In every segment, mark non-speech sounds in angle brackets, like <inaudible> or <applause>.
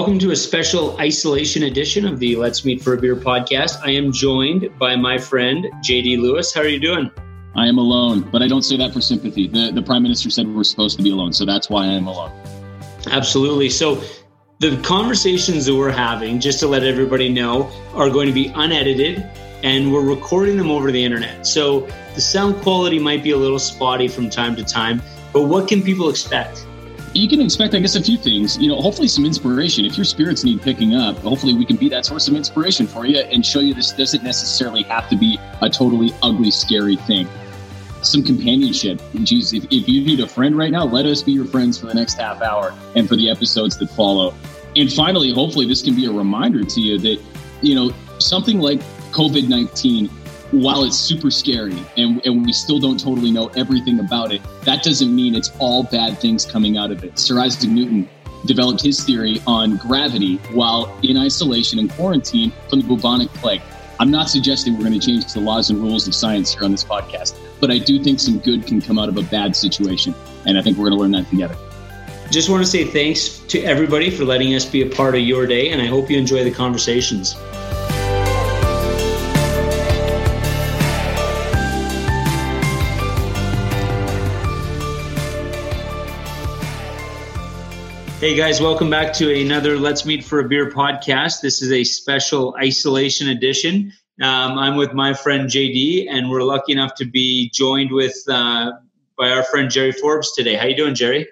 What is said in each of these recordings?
Welcome to a special isolation edition of the Let's Meet for a Beer podcast. I am joined by my friend JD Lewis. How are you doing? I am alone, but I don't say that for sympathy. The, the prime minister said we're supposed to be alone, so that's why I am alone. Absolutely. So, the conversations that we're having, just to let everybody know, are going to be unedited and we're recording them over the internet. So, the sound quality might be a little spotty from time to time, but what can people expect? You can expect, I guess, a few things. You know, hopefully some inspiration. If your spirits need picking up, hopefully we can be that source of inspiration for you and show you this doesn't necessarily have to be a totally ugly, scary thing some companionship. Geez, if, if you need a friend right now, let us be your friends for the next half hour and for the episodes that follow. And finally, hopefully, this can be a reminder to you that, you know, something like COVID 19, while it's super scary and, and we still don't totally know everything about it, that doesn't mean it's all bad things coming out of it. Sir Isaac Newton developed his theory on gravity while in isolation and quarantine from the bubonic plague. I'm not suggesting we're going to change the laws and rules of science here on this podcast, but I do think some good can come out of a bad situation. And I think we're going to learn that together. Just want to say thanks to everybody for letting us be a part of your day, and I hope you enjoy the conversations. Hey guys, welcome back to another Let's Meet for a Beer podcast. This is a special isolation edition. Um, I'm with my friend JD, and we're lucky enough to be joined with uh, by our friend Gerry Forbes today. How you doing, Gerry?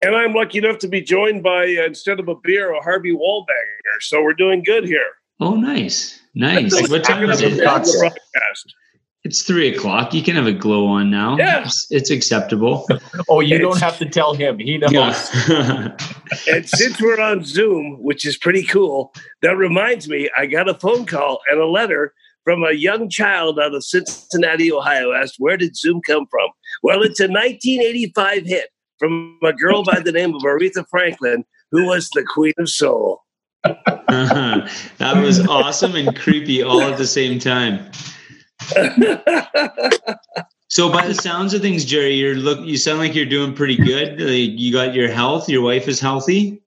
And I'm lucky enough to be joined by uh, instead of a beer, a Harvey Wallbanger. So we're doing good here. Oh, nice, nice. what time is it? Broadcast. It's three o'clock. You can have a glow on now. Yeah. It's, it's acceptable. <laughs> oh, you it's, don't have to tell him. He knows. Yeah. <laughs> and since we're on Zoom, which is pretty cool, that reminds me, I got a phone call and a letter from a young child out of Cincinnati, Ohio. Asked, where did Zoom come from? Well, it's a 1985 hit from a girl by the name of Aretha Franklin, who was the queen of soul. Uh-huh. <laughs> That was awesome and creepy all at the same time. So by the sounds of things, Gerry, you're look you sound like you're doing pretty good. Like you got your health, your wife is healthy.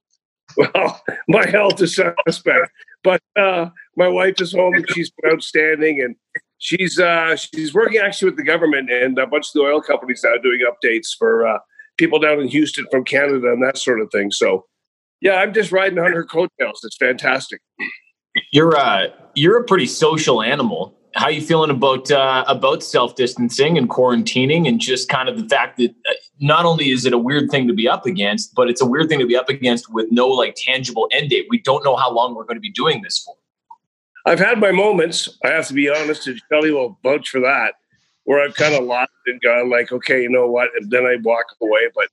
Well, my health is suspect, but uh, my wife is home and she's outstanding, and she's uh, she's working actually with the government and a bunch of the oil companies now doing updates for uh, people down in Houston from Canada and that sort of thing. So, yeah, I'm just riding on her coattails. It's fantastic. You're uh, you're a pretty social animal how you feeling about uh, about self distancing and quarantining, and just kind of the fact that uh, not only is it a weird thing to be up against, but it's a weird thing to be up against with no like tangible end date. We don't know how long we're going to be doing this for. I've had my moments. I have to be honest, and Shelly will vouch for that, where I've kind of lost and gone like, okay, you know what, and then I walk away. But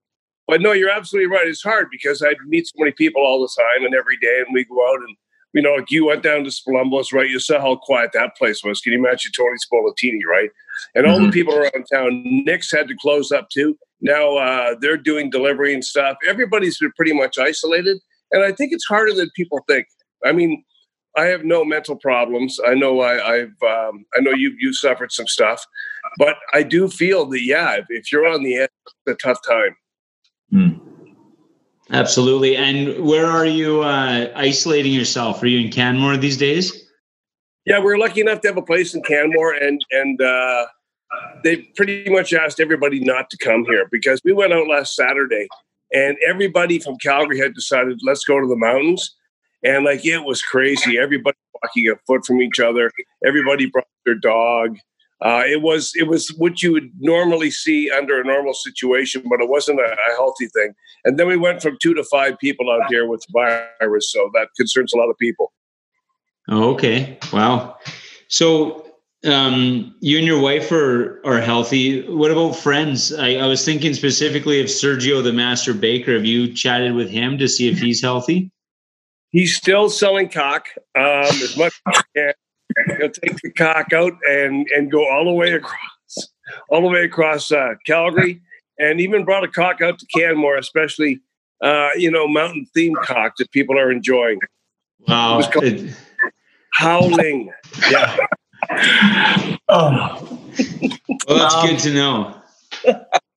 but no, you're absolutely right. It's hard because I meet so many people all the time and every day, and we go out and you know, like you went down to Spolumbos, right? You saw how quiet that place was. Can you imagine Tony Spoletini, right? And all mm-hmm. the people around town. Nick's had to close up too. Now uh, they're doing delivery and stuff. Everybody's been pretty much isolated, and I think it's harder than people think. I mean, I have no mental problems. I know I, have um, I know you you suffered some stuff, but I do feel that yeah, if, if you're on the edge, it's a tough time. Mm. Absolutely. And where are you uh, isolating yourself? Are you in Canmore these days? Yeah, we're lucky enough to have a place in Canmore, and and uh, they pretty much asked everybody not to come here because we went out last Saturday, and everybody from Calgary had decided let's go to the mountains, and like it was crazy. Everybody walking a foot from each other. Everybody brought their dog. Uh, it was it was what you would normally see under a normal situation, but it wasn't a, a, healthy thing. And then we went from two to five people out here with the virus, so that concerns a lot of people. Oh, okay, wow. So um, you and your wife are are healthy. What about friends? I, I, was thinking specifically of Sergio, the master baker. Have you chatted with him to see if he's healthy? He's still selling cock um, as much as he can He'll take the cock out and and go all the way across, all the way across uh, Calgary, and even brought a cock out to Canmore, especially uh, you know mountain theme cock that people are enjoying. Wow, it howling, <laughs> yeah. oh, well, that's good to know.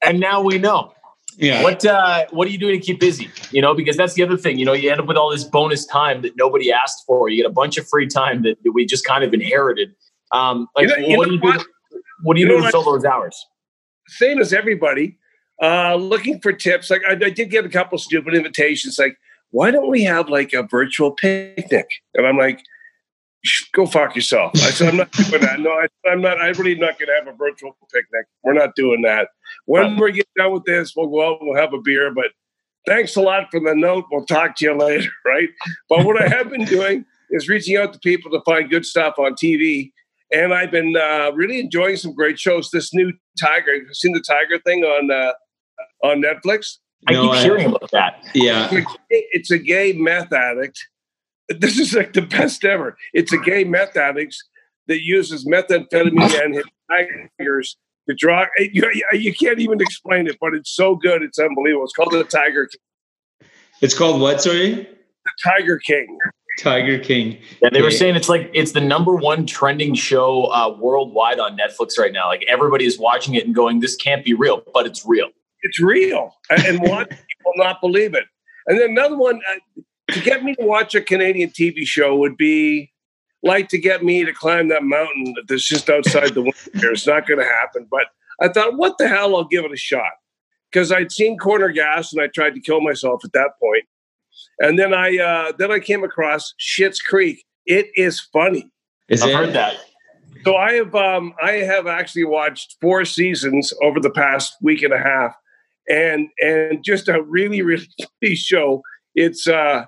and now we know. Yeah. What uh, What are you doing to keep busy? You know, because that's the other thing. You know, you end up with all this bonus time that nobody asked for. You get a bunch of free time that, we just kind of inherited. Um, like, you know, what, do you what? do? What do you, you do to fill those hours? Same as everybody. Uh, looking for tips. Like I, I did get a couple stupid invitations. Like, why don't we have like a virtual picnic? And I'm like, go fuck yourself. I said, I'm not doing that. No, I, am not. I'm really not going to have a virtual picnic. We're not doing that. When we get done with this, we'll go out and we'll have a beer. But thanks a lot for the note. We'll talk to you <laughs> later, right? But what I have been doing is reaching out to people to find good stuff on TV. And I've been uh, really enjoying some great shows. This new Tiger, you seen the Tiger thing on uh, on Netflix? I no, keep hearing about that. Yeah, it's a gay meth addict this is like the best ever. It's a gay meth addict that uses methamphetamine and his tigers to draw. You, you can't even explain it, but it's so good. It's unbelievable. It's called the Tiger King. It's called what, sorry? The Tiger King. Tiger King. Yeah, they were saying it's like it's the number one trending show uh, worldwide on Netflix right now. Like everybody is watching it and going, "This can't be real," but it's real. It's real, and one people not believe it. And then another one, uh, to get me to watch a Canadian TV show would be like to get me to climb that mountain that's just outside the window here. It's not going to happen. But I thought, what the hell? I'll give it a shot because I'd seen Corner Gas and I tried to kill myself at that point. And then I uh, then I came across Schitt's Creek. It is funny. Is I've it? heard that. So I have um, I have actually watched four seasons over the past week and a half, and and just a really really <laughs> funny show. It's uh,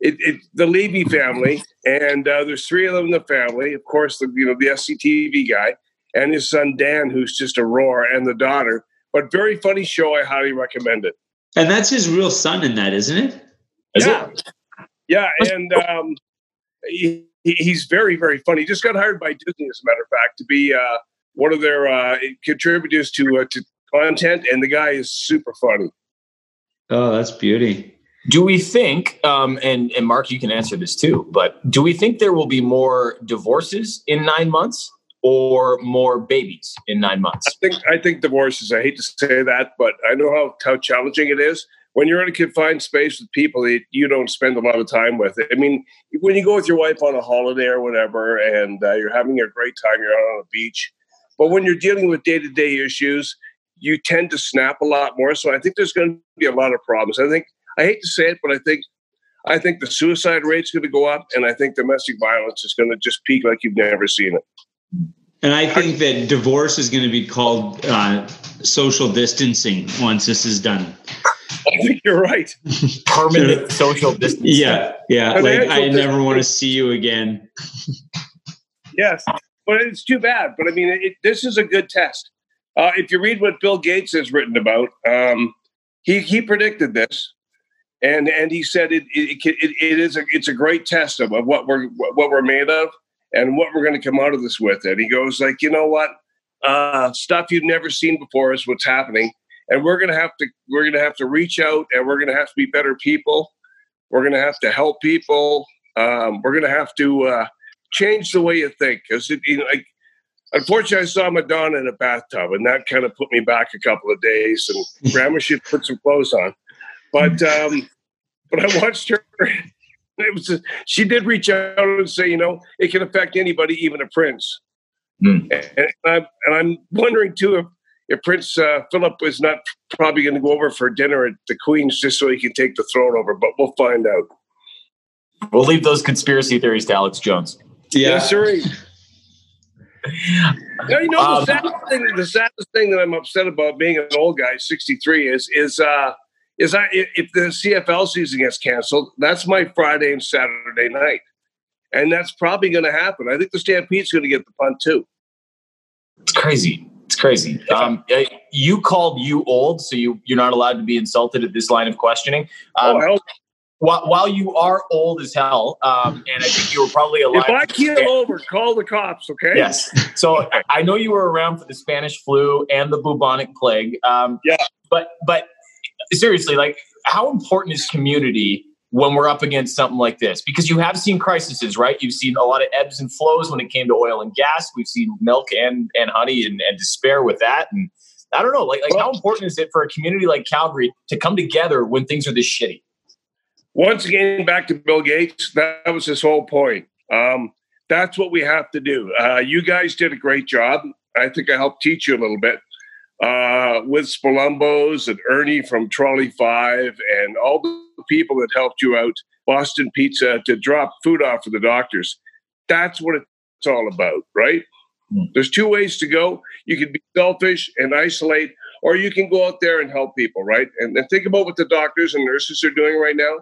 it, it, the Levy family, and uh, there's three of them in the family. Of course, the you know the SCTV guy and his son Dan, who's just a roar, and the daughter. But very funny show. I highly recommend it. And that's his real son in that, isn't it? Is yeah, it? yeah, and um, he, he's very very funny. He just got hired by Disney, as a matter of fact, to be uh, one of their uh, contributors to uh, to content, and the guy is super funny. Oh, that's beauty. Do we think, um, and and Mark, you can answer this too, but do we think there will be more divorces in nine months or more babies in nine months? I think I think divorces. I hate to say that, but I know how how challenging it is when you're in a confined space with people that you don't spend a lot of time with. I mean, when you go with your wife on a holiday or whatever, and uh, you're having a great time, you're out on the beach. But when you're dealing with day to day issues, you tend to snap a lot more. So I think there's going to be a lot of problems. I think I hate to say it, but I think I think the suicide rate's going to go up, and I think domestic violence is going to just peak like you've never seen it. And I think that divorce is going to be called uh, social distancing once this is done. I think you're right. Permanent social distancing. Yeah, yeah. like I never want to see you again. yes, but it's too bad. But I mean, it, this is a good test. Uh, if you read what Bill Gates has written about, um, he he predicted this and and he said it it, it, it is a it's a great test of, of what we're what we're made of and what we're going to come out of this with. And he goes like, you know what, uh, stuff you've never seen before is what's happening, and we're going to have to we're going to have to reach out, and we're going to have to be better people. We're going to have to help people. Um, we're going to have to uh, change the way you think because you know, like, unfortunately, I saw Madonna in a bathtub, and that kind of put me back a couple of days. And <laughs> Grandma should put some clothes on. But um, but I watched her. It was just, she did reach out and say, you know, it can affect anybody, even a prince. Mm. And, I'm, and I'm wondering too if, if Prince uh, Philip is not probably going to go over for dinner at the Queen's just so he can take the throne over. But we'll find out. We'll leave those conspiracy theories to Alex Jones. Yeah, yes, sir. now, you know um, the saddest thing. The saddest thing that I'm upset about being an old guy, 63, is is uh, is I if the CFL season gets canceled, that's my Friday and Saturday night, and that's probably going to happen. I think the Stampede's going to get the punt too. It's crazy. It's crazy. Um, you called you old, so you you're not allowed to be insulted at this line of questioning. Um, oh, while, while you are old as hell, um, and I think you were probably alive. If I keel over, call the cops, okay? Yes. So I know you were around for the Spanish flu and the bubonic plague. Um, yeah. But but seriously, like how important is community when we're up against something like this? Because you have seen crises, right? You've seen a lot of ebbs and flows when it came to oil and gas. We've seen milk and, and honey and, and despair with that. And I don't know. Like, like how important is it for a community like Calgary to come together when things are this shitty? Once again, back to Bill Gates. That was his whole point. Um, that's what we have to do. Uh, you guys did a great job. I think I helped teach you a little bit uh, with Spolumbos and Ernie from Trolley Five and all the people that helped you out, Boston Pizza, to drop food off for the doctors. That's what it's all about, right? Mm. There's two ways to go. You can be selfish and isolate, or you can go out there and help people, right? And, and think about what the doctors and nurses are doing right now,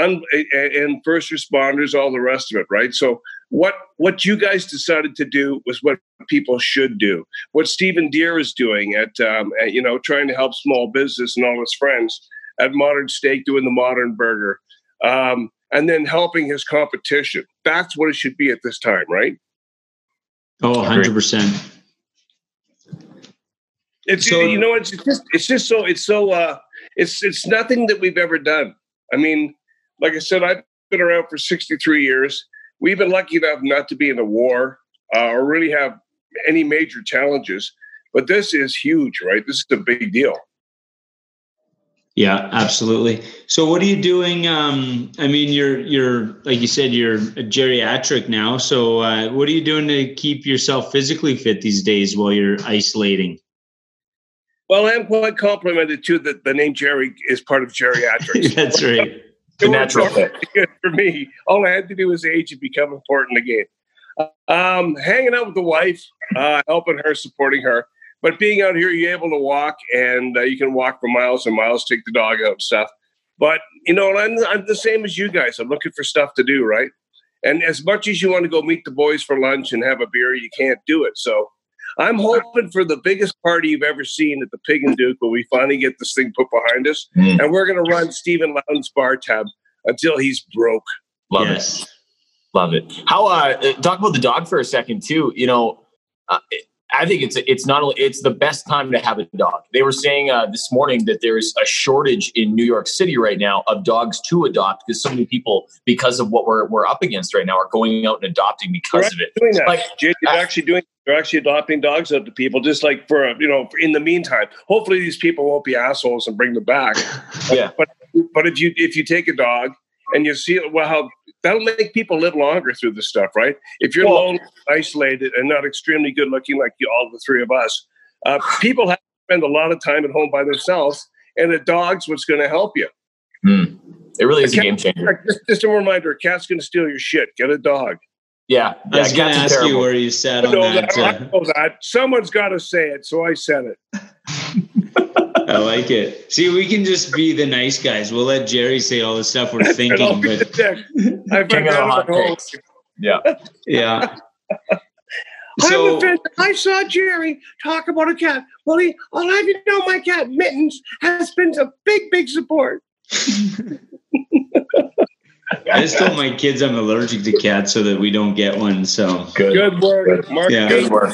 and, and first responders, all the rest of it, right? So what what you guys decided to do was what people should do. What Stephen Deere is doing at, um, at, you know trying to help small business and all his friends at Modern Steak doing the Modern Burger, um, and then helping his competition. That's what it should be at this time, right? Oh, 100 percent. It's so, you know it's just it's just so it's so uh it's it's nothing that we've ever done. I mean, like I said, I've been around for 63 years. We've been lucky enough not to be in a war uh, or really have any major challenges. But this is huge, right? This is a big deal. Yeah, absolutely. So, what are you doing? Um, I mean, you're you're like you said, you're a geriatric now. So, uh, what are you doing to keep yourself physically fit these days while you're isolating? Well, I'm quite complimented too that the name Gerry is part of geriatrics. <laughs> That's right the natural fit. for me. All I had to do was age and become important again. Um, hanging out with the wife, uh, helping her, supporting her. But being out here, you're able to walk, and uh, you can walk for miles and miles, take the dog out and stuff. But you know, I'm, I'm the same as you guys. I'm looking for stuff to do, right? And as much as you want to go meet the boys for lunch and have a beer, you can't do it. So I'm hoping for the biggest party you've ever seen at the Pig and Duke when we finally get this thing put behind us. Mm. And we're going to run Stephen Loudon's bar tab until he's broke. Love yes. it. Love it. How, uh, talk about the dog for a second, too. You know, uh, I think it's it's not only it's the best time to have a dog. They were saying uh, this morning that there is a shortage in New York City right now of dogs to adopt because so many people, because of what we're we're up against right now, are going out and adopting because of it. Doing that. Like, they're actually doing they're actually adopting dogs out to people just like for you know in the meantime. Hopefully these people won't be assholes and bring them back. <laughs> yeah, but but if you if you take a dog and you see well how that'll make people live longer through this stuff, right? If you're well, lonely, isolated, and not extremely good looking like you, all the three of us, uh, people have to spend a lot of time at home by themselves, and a dog's what's going to help you. Mm. It really is a, a game changer. Just, just, a reminder: a cat's going to steal your shit. Get a dog. Yeah, yeah I was going to ask terrible. you where you sat on that. that. Uh... that. Someone's got to say it, so I said it. <laughs> I like it. See, we can just be the nice guys. We'll let Gerry say all the stuff we're <laughs> thinking. I'll be but I King of hot takes. Yeah. Yeah. <laughs> So, I'm offended. I saw Gerry talk about a cat. Well, he, I'll have you know, my cat Mittens has been a big, big support. <laughs> I just told my kids I'm allergic to cats so that we don't get one. So good, good work, Mark. Yeah. Good work.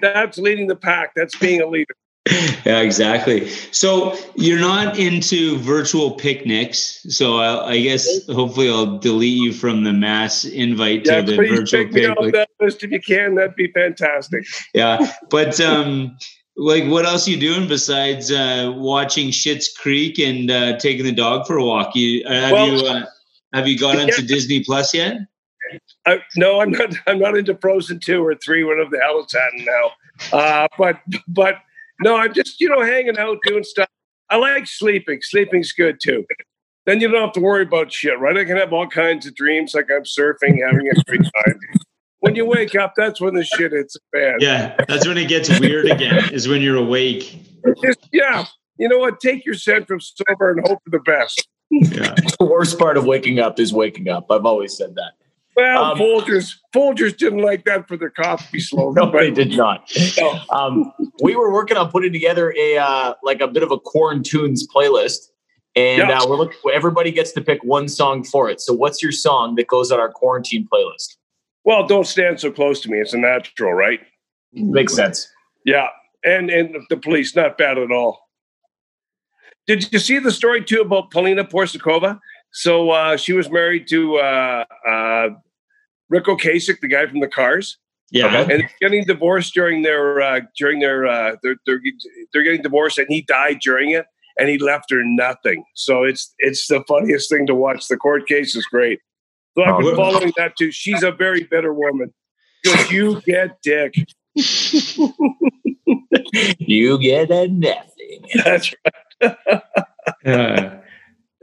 That's leading the pack. That's being a leader. <laughs> yeah, exactly. So you're not into virtual picnics. So I, I, guess hopefully I'll delete you from the mass invite yeah, to the virtual picnic. That list if you can. That'd be fantastic. Yeah, but um, like, what else are you doing besides uh, watching Schitt's Creek and uh, taking the dog for a walk? You uh, have well, you uh, have you gone into Disney Plus yet? I, no, I'm not. I'm not into Frozen two or three, whatever the hell it's at now. Uh, but but no, I'm just, you know, hanging out, doing stuff. I like sleeping. Sleeping's good too. Then you don't have to worry about shit, right? I can have all kinds of dreams like I'm surfing, having a great time. When you wake up, that's when the shit hits bad. Yeah, that's when it gets weird again, is when you're awake. Just, yeah. You know what? Take your scent from sober and hope for the best. Yeah. <laughs> the worst part of waking up is waking up. I've always said that. Well, um, Folgers, Folgers didn't like that for their coffee slogan. no, they did not. um, we were working on putting together a uh, like a bit of a quarantunes playlist, and uh, we're looking. Everybody gets to pick one song for it. So, what's your song that goes on our quarantine playlist? Well, don't stand so close to me. It's a natural, right? Makes sense. Yeah, and and the police, not bad at all. Did you see the story too about Paulina Porizkova? So uh, she was married to uh, uh, Ric Ocasek, the guy from the Cars. Yeah. and they're getting divorced during their uh, during their, uh, they're, they're they're getting divorced, and he died during it, and he left her nothing. So it's it's the funniest thing to watch. The court case is great. So I've been Oh. following that too. She's a very bitter woman because you get dick. <laughs> You get a nothing. <laughs> That's <laughs> Uh,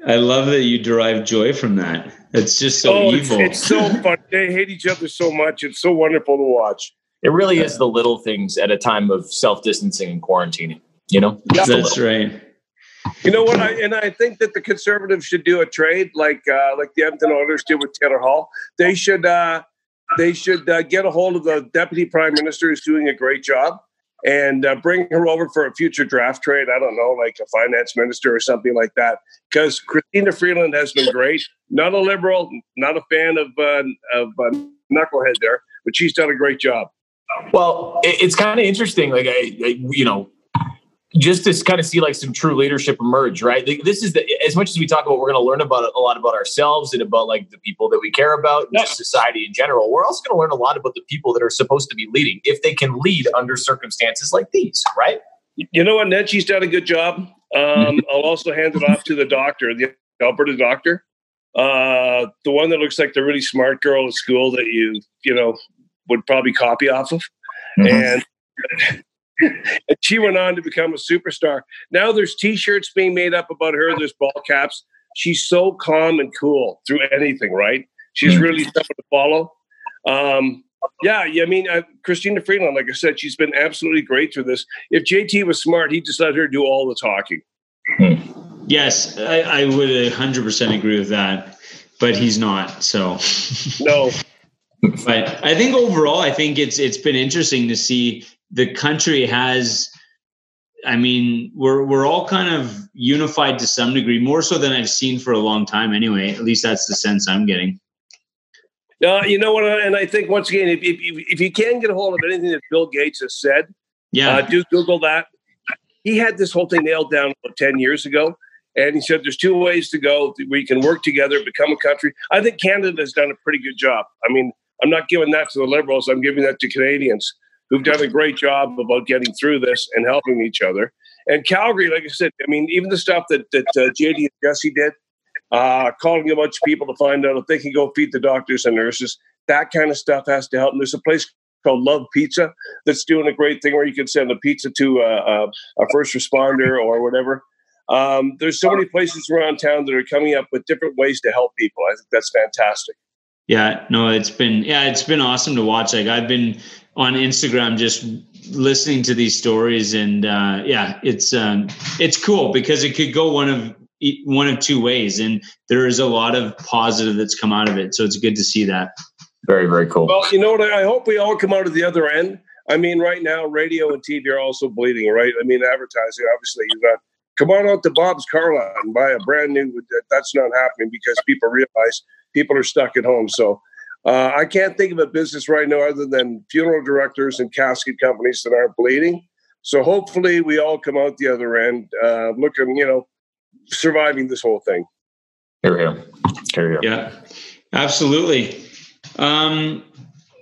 I love that you derive joy from that. It's just so oh, evil. it's so <laughs> fun. They hate each other so much. It's so wonderful to watch. It really is the little things at a time of self distancing and quarantining. You know, Just That's right. You know what? I and I think that the conservatives should do a trade like uh, like the Edmonton Oilers did with Taylor Hall. They should uh, they should uh, get a hold of the deputy prime minister who's doing a great job and uh, bring her over for a future draft trade. I don't know, like a finance minister or something like that. Because Christina Freeland has been great. Not a liberal, not a fan of uh, of uh, knucklehead there, but she's done a great job. Well, it's kind of interesting. Like I, I, you know, just to kind of see like some true leadership emerge, right? This is the as much as we talk about, we're going to learn about a lot about ourselves and about like the people that we care about, Yeah. society in general. We're also going to learn a lot about the people that are supposed to be leading, if they can lead under circumstances like these, right? You know what, Ned? She's done a good job. Um, I'll also hand it off to the doctor, the Alberta doctor, uh, the one that looks like the really smart girl at school that you you know would probably copy off of, and. and she went on to become a superstar. Now there's T-shirts being made up about her. There's ball caps. She's so calm and cool through anything. Right? She's really someone to follow. Um, yeah, yeah. I mean, uh, Christina Freeland, like I said, she's been absolutely great through this. If JT was smart, he'd just let her do all the talking. Yes, I, I would 100% agree with that, but he's not. So, No, <laughs> but I think overall, I think it's it's been interesting to see the country has. I mean, we're we're all kind of unified to some degree, more so than I've seen for a long time. Anyway, at least that's the sense I'm getting. uh, you know what? And I think once again, if, if if you can get a hold of anything that Bill Gates has said, Yeah, uh, do Google that. He had this whole thing nailed down about ten years ago, and he said there's two ways to go. We can work together, become a country. I think Canada has done a pretty good job. I mean, I'm not giving that to the Liberals. I'm giving that to Canadians who've done a great job about getting through this and helping each other. And Calgary, like I said, I mean, even the stuff that that uh, JD and Jesse did, uh, calling a bunch of people to find out if they can go feed the doctors and nurses, that kind of stuff has to help. And there's a place called Love Pizza that's doing a great thing where you can send a pizza to a, a, first responder or whatever. Um, there's so many places around town that are coming up with different ways to help people. I think that's fantastic. Yeah, no, it's been yeah, it's been awesome to watch. Like I've been on Instagram just listening to these stories, and uh, yeah, it's um, it's cool because it could go one of e- one of two ways, and there is a lot of positive that's come out of it. So it's good to see that. Very, very cool. Well, you know what? I hope we all come out of the other end. I mean, right now, radio and TV are also bleeding, right? I mean, advertising, obviously, you got come on out to Bob's Car Lot and buy a brand new. That's not happening because people realize people are stuck at home. So uh, I can't think of a business right now other than funeral directors and casket companies that aren't bleeding. So hopefully, we all come out the other end uh, looking, you know, surviving this whole thing. Here, here, here, here. Yeah, absolutely. Um,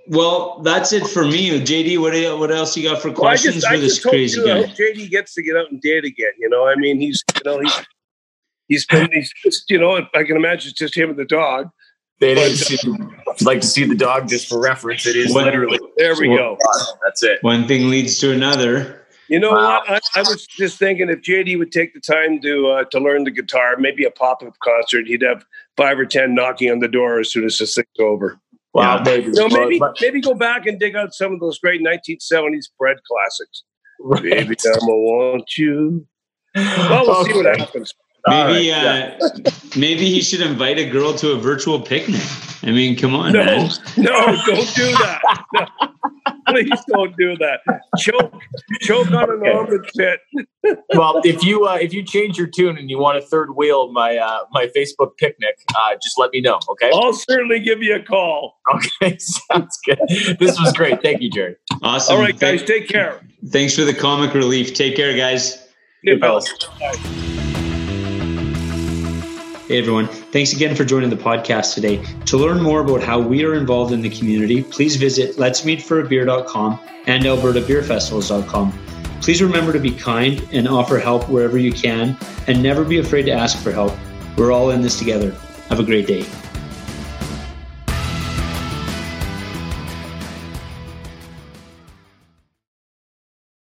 well, that's it for me. JD, what you, what else you got for Well, I questions just, for I this just hope, crazy you, I guy? hope JD gets to get out and date again. You know, I mean, he's, you know, he's, he's been, he's just, you know, I can imagine it's just him and the dog. It is. If you'd like to see the dog, just for reference, it is What- literally. There we go. That's it. One thing leads to another. You know Wow. what? I, I was just thinking if JD would take the time to uh, to learn the guitar, maybe a pop up concert, he'd have five or ten knocking on the door as soon as this thing's over. Wow, Yeah. maybe. You know, maybe But- maybe go back and dig out some of those great 1970s bread classics. Baby, I'ma want you. Well, we'll see what happens. All Maybe right, uh, maybe he should invite a girl to a virtual picnic. I mean, come on, No, man. no, don't do that. No. Please don't do that. Choke, choke on an Okay. almond pit. <laughs> well, if you uh, if you change your tune and you want a third wheel my uh, my Facebook picnic, uh, just let me know. Okay. I'll certainly give you a call. Okay. <laughs> Sounds good. This was great. Thank you, Gerry. Awesome. All right, guys, Th- take care. Thanks for the comic relief. Take care, guys. Good fellas. Hey everyone, thanks again for joining the podcast today. To learn more about how we are involved in the community, please visit letsmeetforabeer.com and albertabeerfestivals.com. Please remember to be kind and offer help wherever you can and never be afraid to ask for help. We're all in this together. Have a great day.